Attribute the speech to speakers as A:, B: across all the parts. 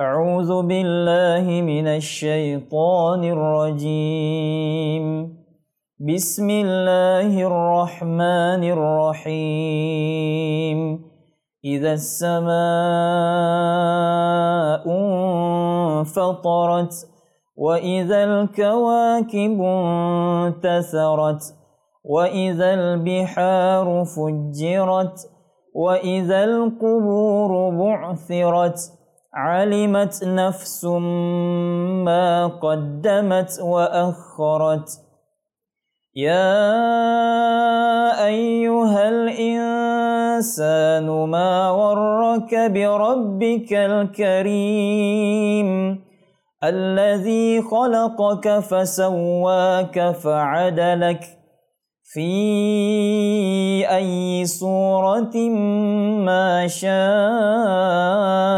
A: أعوذ بالله من الشيطان الرجيم. بسم الله الرحمن الرحيم. إذا السماء انفطرت وإذا الكواكب انتثرت وإذا البحار فجرت وإذا القبور بعثرت علمت نفس ما قدمت وأخرت يا أيها الإنسان ما ورك بربك الكريم الذي خلقك فسواك فعدلك في أي صورة ما شاء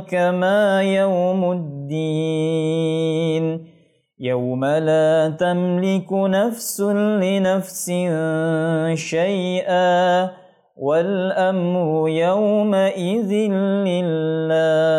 A: أدراك ما يوم الدين يوم لا تملك نفس لنفس شيئا والأمر يومئذ لله